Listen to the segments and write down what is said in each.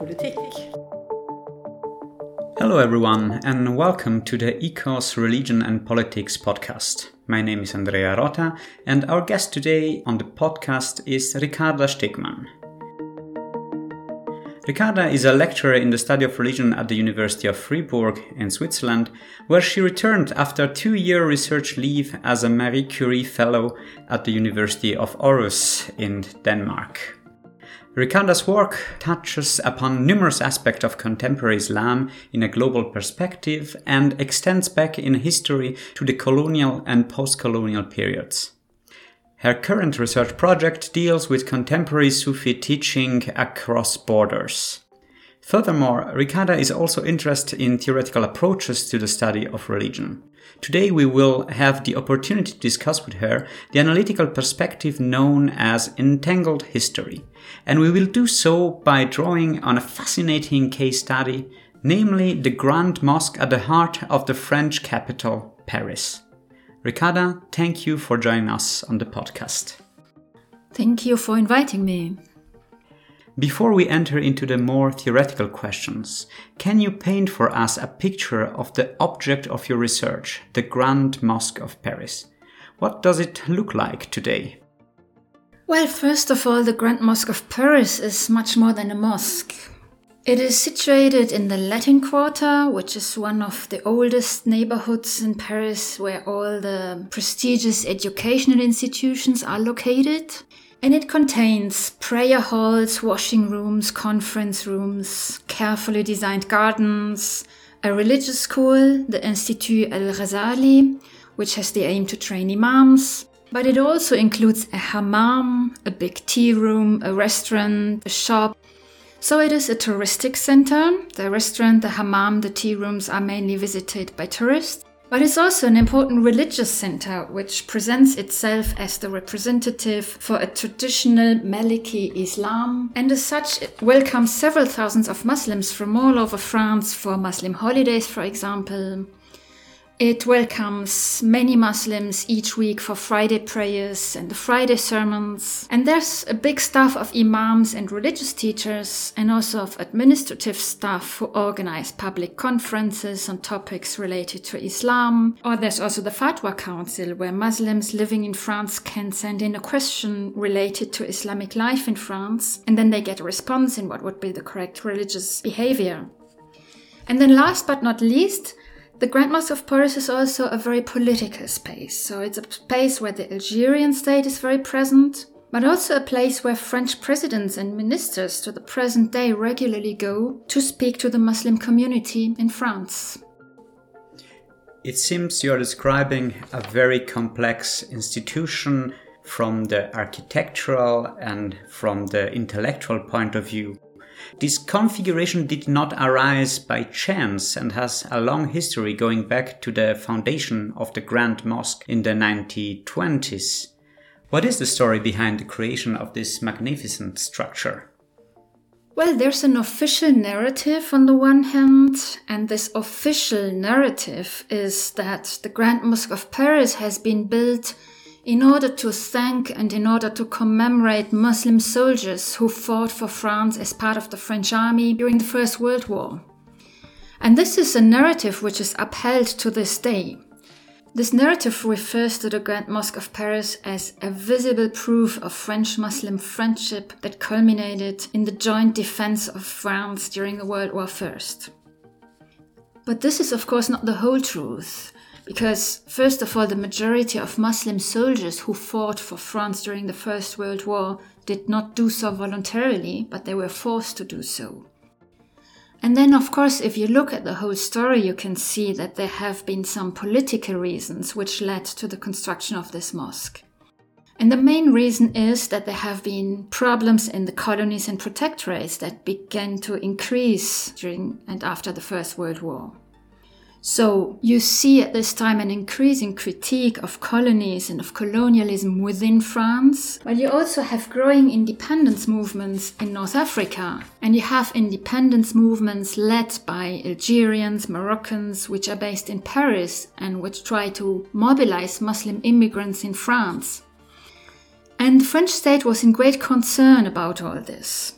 Religion. Hello, everyone, and welcome to the IKOS Religion and Politics podcast. My name is Andrea Rota, and our guest today on the podcast is Ricarda Stegmann. Ricarda is a lecturer in the study of religion at the University of Fribourg in Switzerland, where she returned after a two year research leave as a Marie Curie Fellow at the University of Aarhus in Denmark. Ricarda's work touches upon numerous aspects of contemporary Islam in a global perspective and extends back in history to the colonial and post colonial periods. Her current research project deals with contemporary Sufi teaching across borders. Furthermore, Ricarda is also interested in theoretical approaches to the study of religion. Today we will have the opportunity to discuss with her the analytical perspective known as entangled history, and we will do so by drawing on a fascinating case study, namely the Grand Mosque at the heart of the French capital, Paris. Ricarda, thank you for joining us on the podcast. Thank you for inviting me. Before we enter into the more theoretical questions, can you paint for us a picture of the object of your research, the Grand Mosque of Paris? What does it look like today? Well, first of all, the Grand Mosque of Paris is much more than a mosque. It is situated in the Latin Quarter, which is one of the oldest neighborhoods in Paris where all the prestigious educational institutions are located. And it contains prayer halls, washing rooms, conference rooms, carefully designed gardens, a religious school, the Institut Al Ghazali, which has the aim to train imams. But it also includes a hammam, a big tea room, a restaurant, a shop, so it is a touristic center. The restaurant, the hammam, the tea rooms are mainly visited by tourists. But it's also an important religious center, which presents itself as the representative for a traditional Maliki Islam, and as such, it welcomes several thousands of Muslims from all over France for Muslim holidays, for example, it welcomes many Muslims each week for Friday prayers and the Friday sermons. And there's a big staff of imams and religious teachers, and also of administrative staff who organize public conferences on topics related to Islam. Or there's also the Fatwa Council, where Muslims living in France can send in a question related to Islamic life in France, and then they get a response in what would be the correct religious behavior. And then, last but not least, the Grand Mosque of Paris is also a very political space, so it's a space where the Algerian state is very present, but also a place where French presidents and ministers to the present day regularly go to speak to the Muslim community in France. It seems you're describing a very complex institution from the architectural and from the intellectual point of view. This configuration did not arise by chance and has a long history going back to the foundation of the Grand Mosque in the 1920s. What is the story behind the creation of this magnificent structure? Well, there's an official narrative on the one hand, and this official narrative is that the Grand Mosque of Paris has been built in order to thank and in order to commemorate Muslim soldiers who fought for France as part of the French army during the First World War. And this is a narrative which is upheld to this day. This narrative refers to the Grand Mosque of Paris as a visible proof of French Muslim friendship that culminated in the joint defense of France during the World War I. But this is, of course, not the whole truth. Because, first of all, the majority of Muslim soldiers who fought for France during the First World War did not do so voluntarily, but they were forced to do so. And then, of course, if you look at the whole story, you can see that there have been some political reasons which led to the construction of this mosque. And the main reason is that there have been problems in the colonies and protectorates that began to increase during and after the First World War. So you see at this time an increasing critique of colonies and of colonialism within France, but you also have growing independence movements in North Africa, and you have independence movements led by Algerians, Moroccans, which are based in Paris and which try to mobilize Muslim immigrants in France. And the French state was in great concern about all this.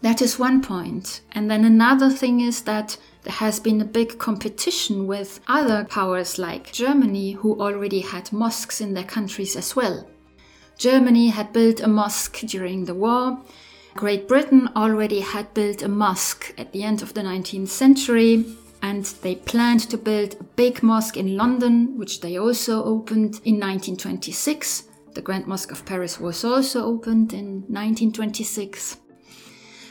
That is one point. And then another thing is that has been a big competition with other powers like Germany, who already had mosques in their countries as well. Germany had built a mosque during the war. Great Britain already had built a mosque at the end of the 19th century, and they planned to build a big mosque in London, which they also opened in 1926. The Grand Mosque of Paris was also opened in 1926.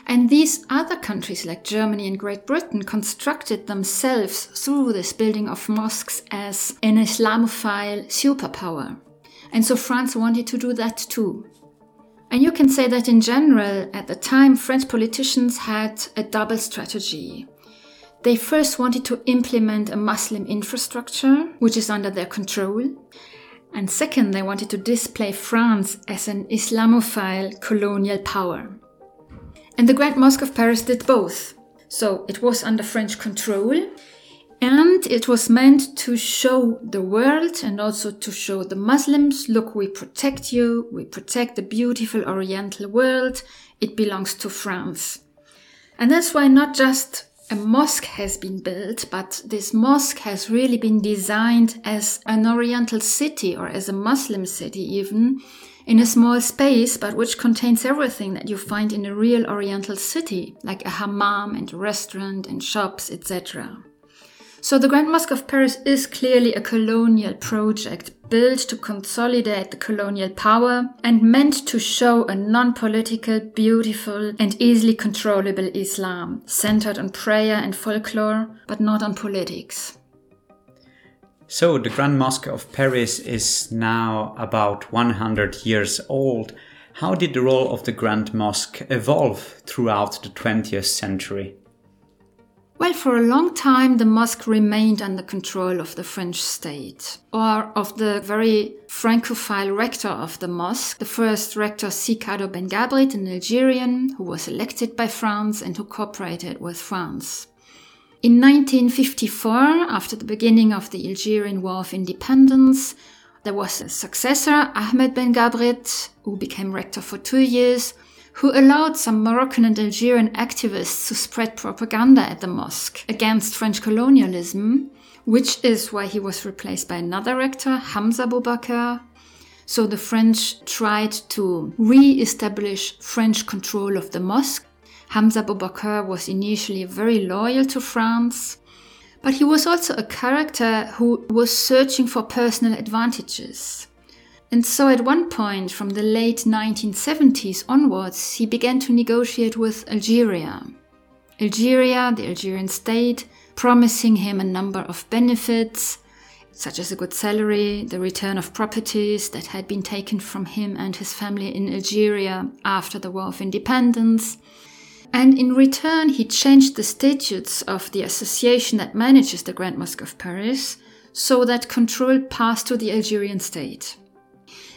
And these other countries like Germany and Great Britain constructed themselves through this building of mosques as an Islamophile superpower. And so France wanted to do that too. And you can say that in general, at the time, French politicians had a double strategy. They first wanted to implement a Muslim infrastructure, which is under their control. And second, they wanted to display France as an Islamophile colonial power. And the Grand Mosque of Paris did both. So it was under French control and it was meant to show the world and also to show the Muslims look, we protect you, we protect the beautiful Oriental world, it belongs to France. And that's why not just a mosque has been built, but this mosque has really been designed as an Oriental city or as a Muslim city, even in a small space, but which contains everything that you find in a real Oriental city, like a hammam and a restaurant and shops, etc. So the Grand Mosque of Paris is clearly a colonial project built to consolidate the colonial power and meant to show a non-political, beautiful and easily controllable Islam, centered on prayer and folklore, but not on politics. So, the Grand Mosque of Paris is now about 100 years old. How did the role of the Grand Mosque evolve throughout the 20th century? Well, for a long time, the mosque remained under control of the French state, or of the very Francophile rector of the mosque, the first rector Si Kaddour Benghabrit, an Algerian who was elected by France and who cooperated with France. In 1954, after the beginning of the Algerian War of Independence, there was a successor, Ahmed Benghabrit, who became rector for two years, who allowed some Moroccan and Algerian activists to spread propaganda at the mosque against French colonialism, which is why he was replaced by another rector, Hamza Boubakeur. So the French tried to re establish French control of the mosque Hamza Boubakeur was initially very loyal to France, but he was also a character who was searching for personal advantages. And so at one point, from the late 1970s onwards, he began to negotiate with Algeria. Algeria, the Algerian state, promising him a number of benefits, such as a good salary, the return of properties that had been taken from him and his family in Algeria after the War of Independence, and in return, he changed the statutes of the association that manages the Grand Mosque of Paris so that control passed to the Algerian state.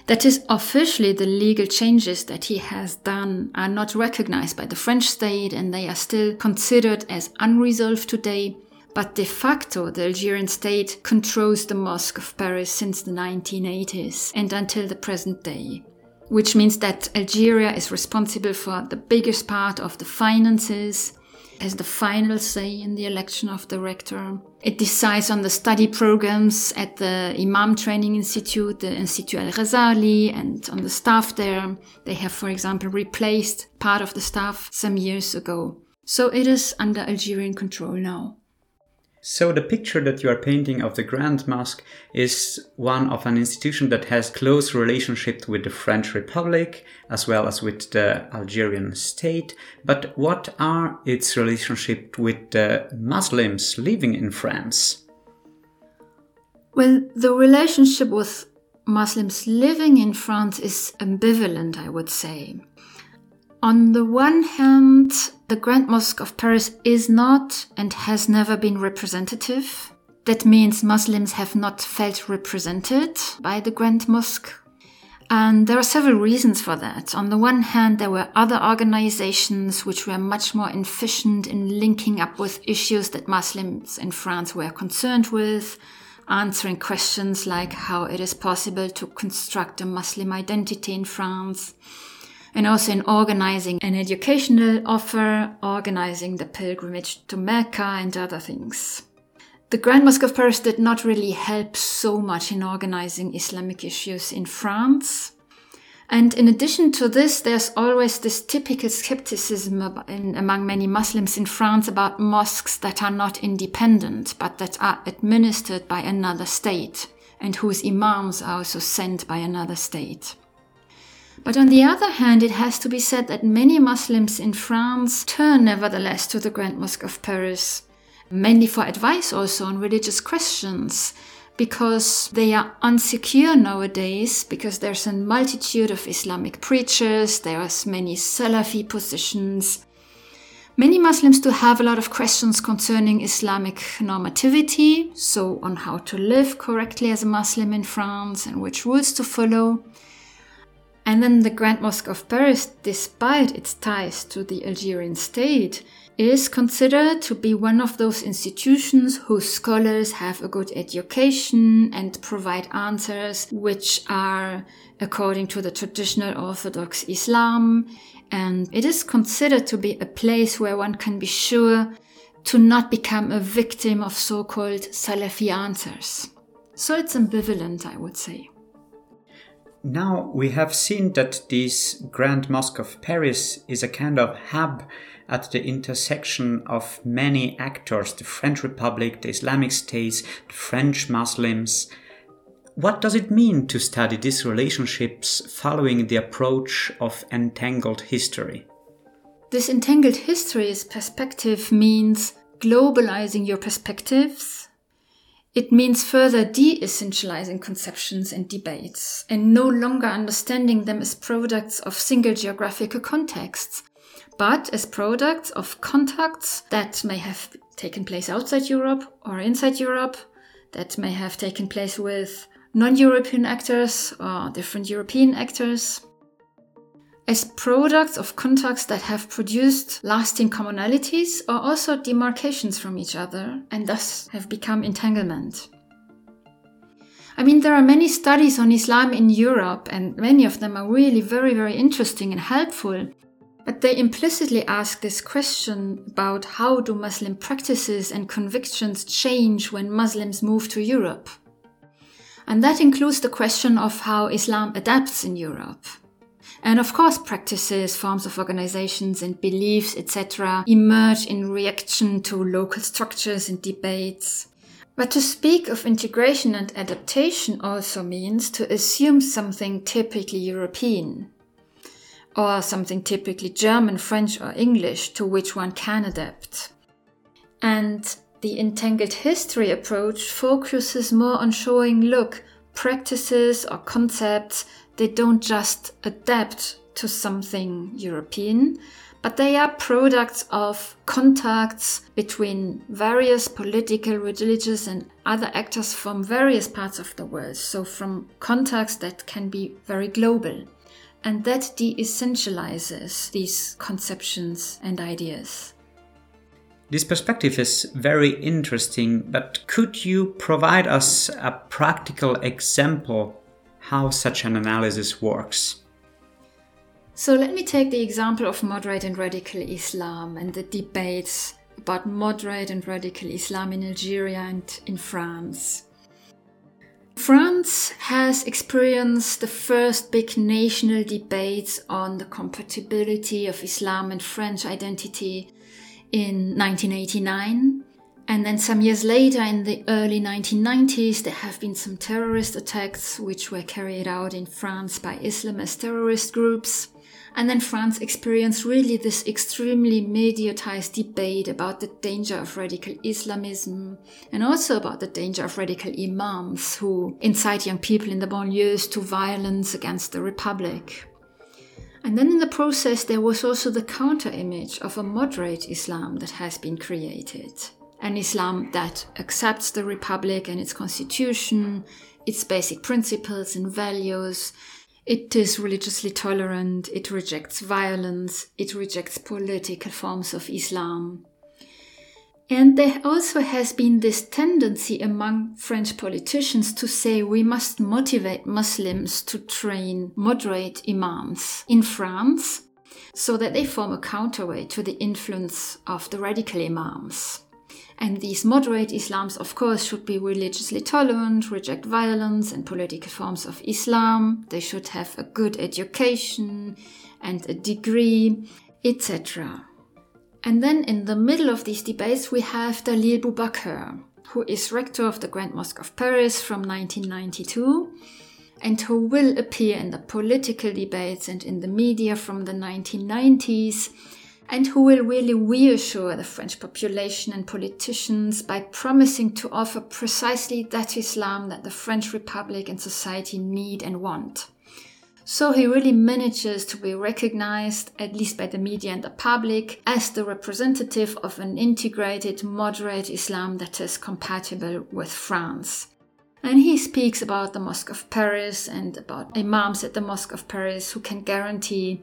That is, officially, the legal changes that he has done are not recognized by the French state and they are still considered as unresolved today. But de facto, the Algerian state controls the Mosque of Paris since the 1980s and until the present day which means that Algeria is responsible for the biggest part of the finances, has the final say in the election of the rector. It decides on the study programs at the Imam Training Institute, the Institut Al Ghazali, and on the staff there. They have, for example, replaced part of the staff some years ago. So it is under Algerian control now. So the picture that you are painting of the Grand Mosque is one of an institution that has close relationship with the French Republic as well as with the Algerian state. But what are its relationship with the Muslims living in France? Well, the relationship with Muslims living in France is ambivalent, I would say. On the one hand, the Grand Mosque of Paris is not and has never been representative. That means Muslims have not felt represented by the Grand Mosque. And there are several reasons for that. On the one hand, there were other organizations which were much more efficient in linking up with issues that Muslims in France were concerned with, answering questions like how it is possible to construct a Muslim identity in France and also in organizing an educational offer, organizing the pilgrimage to Mecca, and other things. The Grand Mosque of Paris did not really help so much in organizing Islamic issues in France. And in addition to this, there's always this typical skepticism in, among many Muslims in France about mosques that are not independent, but that are administered by another state, and whose imams are also sent by another state. But on the other hand, it has to be said that many Muslims in France turn nevertheless to the Grand Mosque of Paris, mainly for advice also on religious questions, because they are unsecure nowadays, because there's a multitude of Islamic preachers, there are many Salafi positions. Many Muslims do have a lot of questions concerning Islamic normativity, so on how to live correctly as a Muslim in France and which rules to follow. And then the Grand Mosque of Paris, despite its ties to the Algerian state, is considered to be one of those institutions whose scholars have a good education and provide answers which are according to the traditional Orthodox Islam. And it is considered to be a place where one can be sure to not become a victim of so called Salafi answers. So it's ambivalent, I would say. Now we have seen that this Grand Mosque of Paris is a kind of hub at the intersection of many actors the French Republic, the Islamic States, the French Muslims. What does it mean to study these relationships following the approach of entangled history? This entangled history's perspective means globalizing your perspectives it means further de essentializing conceptions and debates, and no longer understanding them as products of single geographical contexts, but as products of contacts that may have taken place outside Europe or inside Europe, that may have taken place with non European actors or different European actors as products of contacts that have produced lasting commonalities or also demarcations from each other and thus have become entanglement. I mean, there are many studies on Islam in Europe, and many of them are really very, very interesting and helpful. But they implicitly ask this question about how do Muslim practices and convictions change when Muslims move to Europe? And that includes the question of how Islam adapts in Europe. And of course, practices, forms of organizations, and beliefs, etc., emerge in reaction to local structures and debates. But to speak of integration and adaptation also means to assume something typically European, or something typically German, French, or English to which one can adapt. And the entangled history approach focuses more on showing look, practices or concepts they don't just adapt to something European, but they are products of contacts between various political, religious, and other actors from various parts of the world. So, from contacts that can be very global. And that de essentializes these conceptions and ideas. This perspective is very interesting, but could you provide us a practical example how such an analysis works. So let me take the example of moderate and radical Islam and the debates about moderate and radical Islam in Algeria and in France. France has experienced the first big national debates on the compatibility of Islam and French identity in 1989. And then some years later, in the early 1990s, there have been some terrorist attacks which were carried out in France by Islamist terrorist groups. And then France experienced really this extremely mediatized debate about the danger of radical Islamism and also about the danger of radical imams who incite young people in the banlieues to violence against the Republic. And then in the process, there was also the counter image of a moderate Islam that has been created an Islam that accepts the Republic and its constitution, its basic principles and values. It is religiously tolerant, it rejects violence, it rejects political forms of Islam. And there also has been this tendency among French politicians to say we must motivate Muslims to train moderate imams in France so that they form a counterweight to the influence of the radical imams. And these moderate Islams, of course, should be religiously tolerant, reject violence and political forms of Islam. They should have a good education and a degree, etc. And then in the middle of these debates, we have Dalil Boubakeur, who is rector of the Grand Mosque of Paris from 1992 and who will appear in the political debates and in the media from the 1990s and who will really reassure the French population and politicians by promising to offer precisely that Islam that the French Republic and society need and want. So he really manages to be recognized, at least by the media and the public, as the representative of an integrated, moderate Islam that is compatible with France. And he speaks about the Mosque of Paris and about imams at the Mosque of Paris who can guarantee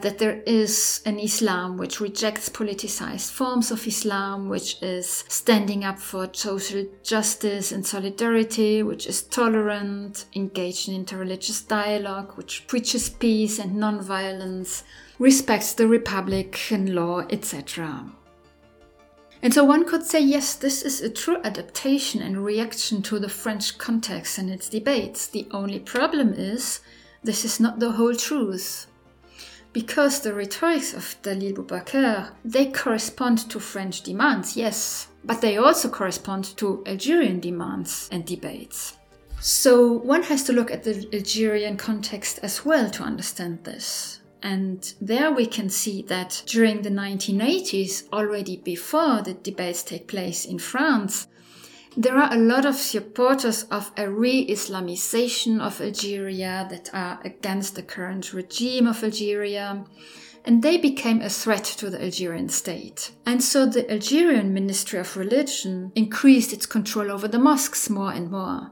that there is an Islam which rejects politicized forms of Islam, which is standing up for social justice and solidarity, which is tolerant, engaged in interreligious dialogue, which preaches peace and non-violence, respects the republican law, etc. And so one could say, yes, this is a true adaptation and reaction to the French context and its debates. The only problem is this is not the whole truth because the rhetorics of Dalil Boubakeur, they correspond to French demands, yes, but they also correspond to Algerian demands and debates. So one has to look at the Algerian context as well to understand this. And there we can see that during the 1980s, already before the debates take place in France, there are a lot of supporters of a re Islamization of Algeria that are against the current regime of Algeria, and they became a threat to the Algerian state. And so the Algerian Ministry of Religion increased its control over the mosques more and more.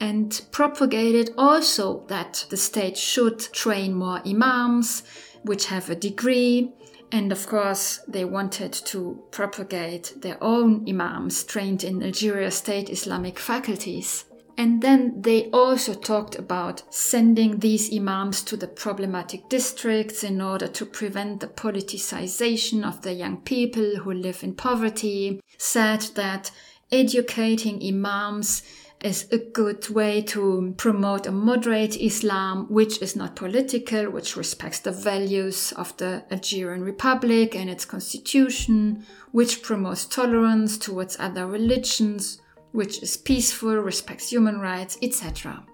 And propagated also that the state should train more imams, which have a degree, and of course, they wanted to propagate their own imams trained in Algeria's state Islamic faculties. And then they also talked about sending these imams to the problematic districts in order to prevent the politicization of the young people who live in poverty, said that educating imams is a good way to promote a moderate Islam, which is not political, which respects the values of the Algerian Republic and its constitution, which promotes tolerance towards other religions, which is peaceful, respects human rights, etc.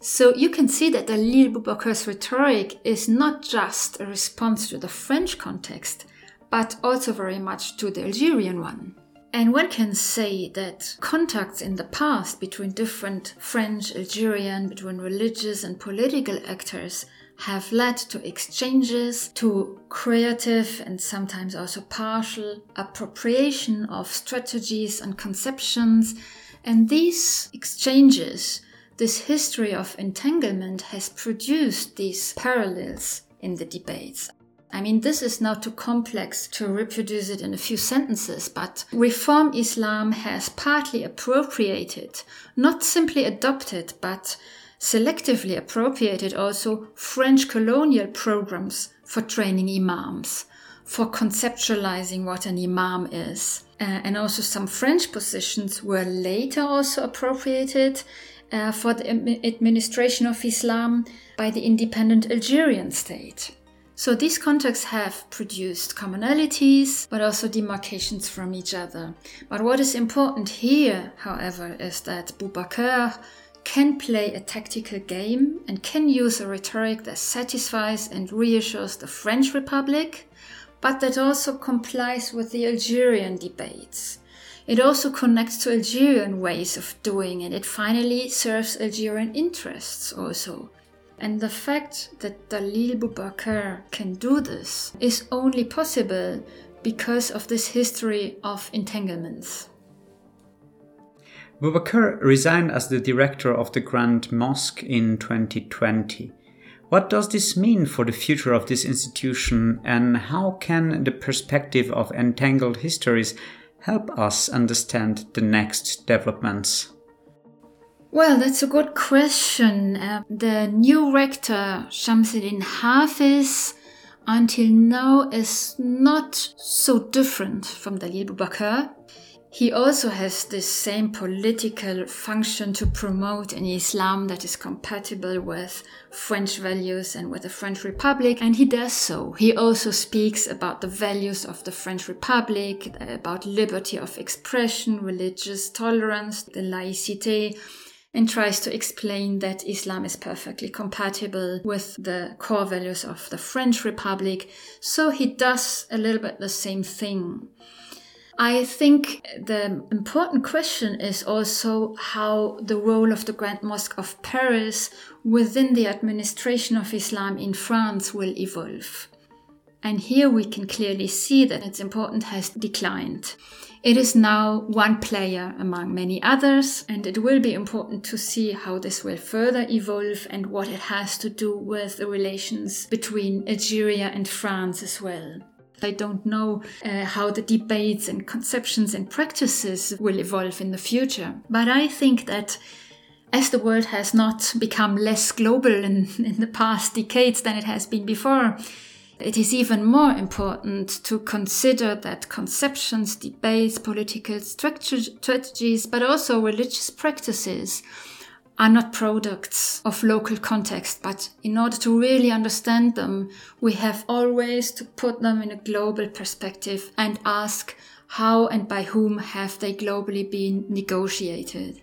So you can see that Dalil Boubakeur's rhetoric is not just a response to the French context, but also very much to the Algerian one. And one can say that contacts in the past between different French, Algerian, between religious and political actors have led to exchanges, to creative and sometimes also partial appropriation of strategies and conceptions. And these exchanges, this history of entanglement has produced these parallels in the debates. I mean, this is now too complex to reproduce it in a few sentences, but Reform Islam has partly appropriated, not simply adopted, but selectively appropriated also French colonial programs for training imams, for conceptualizing what an imam is. Uh, and also some French positions were later also appropriated uh, for the administration of Islam by the independent Algerian state. So these contexts have produced commonalities, but also demarcations from each other. But what is important here, however, is that Boubakeur can play a tactical game and can use a rhetoric that satisfies and reassures the French Republic, but that also complies with the Algerian debates. It also connects to Algerian ways of doing it. It finally serves Algerian interests also. And the fact that Dalil Boubakeur can do this is only possible because of this history of entanglements. Boubakeur resigned as the director of the Grand Mosque in 2020. What does this mean for the future of this institution, and how can the perspective of entangled histories help us understand the next developments? Well, that's a good question. Uh, the new rector, Chems-Eddine Hafiz, until now is not so different from Dalil Boubakeur. He also has this same political function to promote an Islam that is compatible with French values and with the French Republic, and he does so. He also speaks about the values of the French Republic, about liberty of expression, religious tolerance, the laïcité, and tries to explain that Islam is perfectly compatible with the core values of the French Republic. So he does a little bit the same thing. I think the important question is also how the role of the Grand Mosque of Paris within the administration of Islam in France will evolve. And here we can clearly see that its importance has declined. It is now one player among many others, and it will be important to see how this will further evolve and what it has to do with the relations between Algeria and France as well. I don't know uh, how the debates and conceptions and practices will evolve in the future. But I think that as the world has not become less global in, in the past decades than it has been before, it is even more important to consider that conceptions, debates, political strategies, but also religious practices are not products of local context, but in order to really understand them, we have always to put them in a global perspective and ask how and by whom have they globally been negotiated.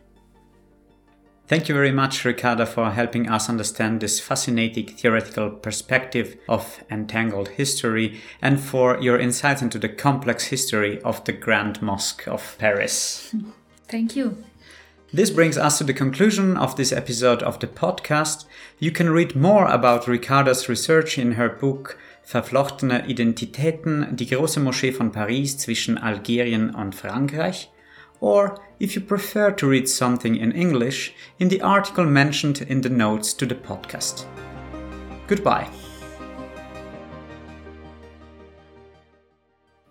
Thank you very much, Ricarda, for helping us understand this fascinating theoretical perspective of entangled history and for your insights into the complex history of the Grand Mosque of Paris. Thank you. This brings us to the conclusion of this episode of the podcast. You can read more about Ricarda's research in her book Verflochtene Identitäten, die große Moschee von Paris zwischen Algerien und Frankreich, or if you prefer to read something in English, in the article mentioned in the notes to the podcast. Goodbye.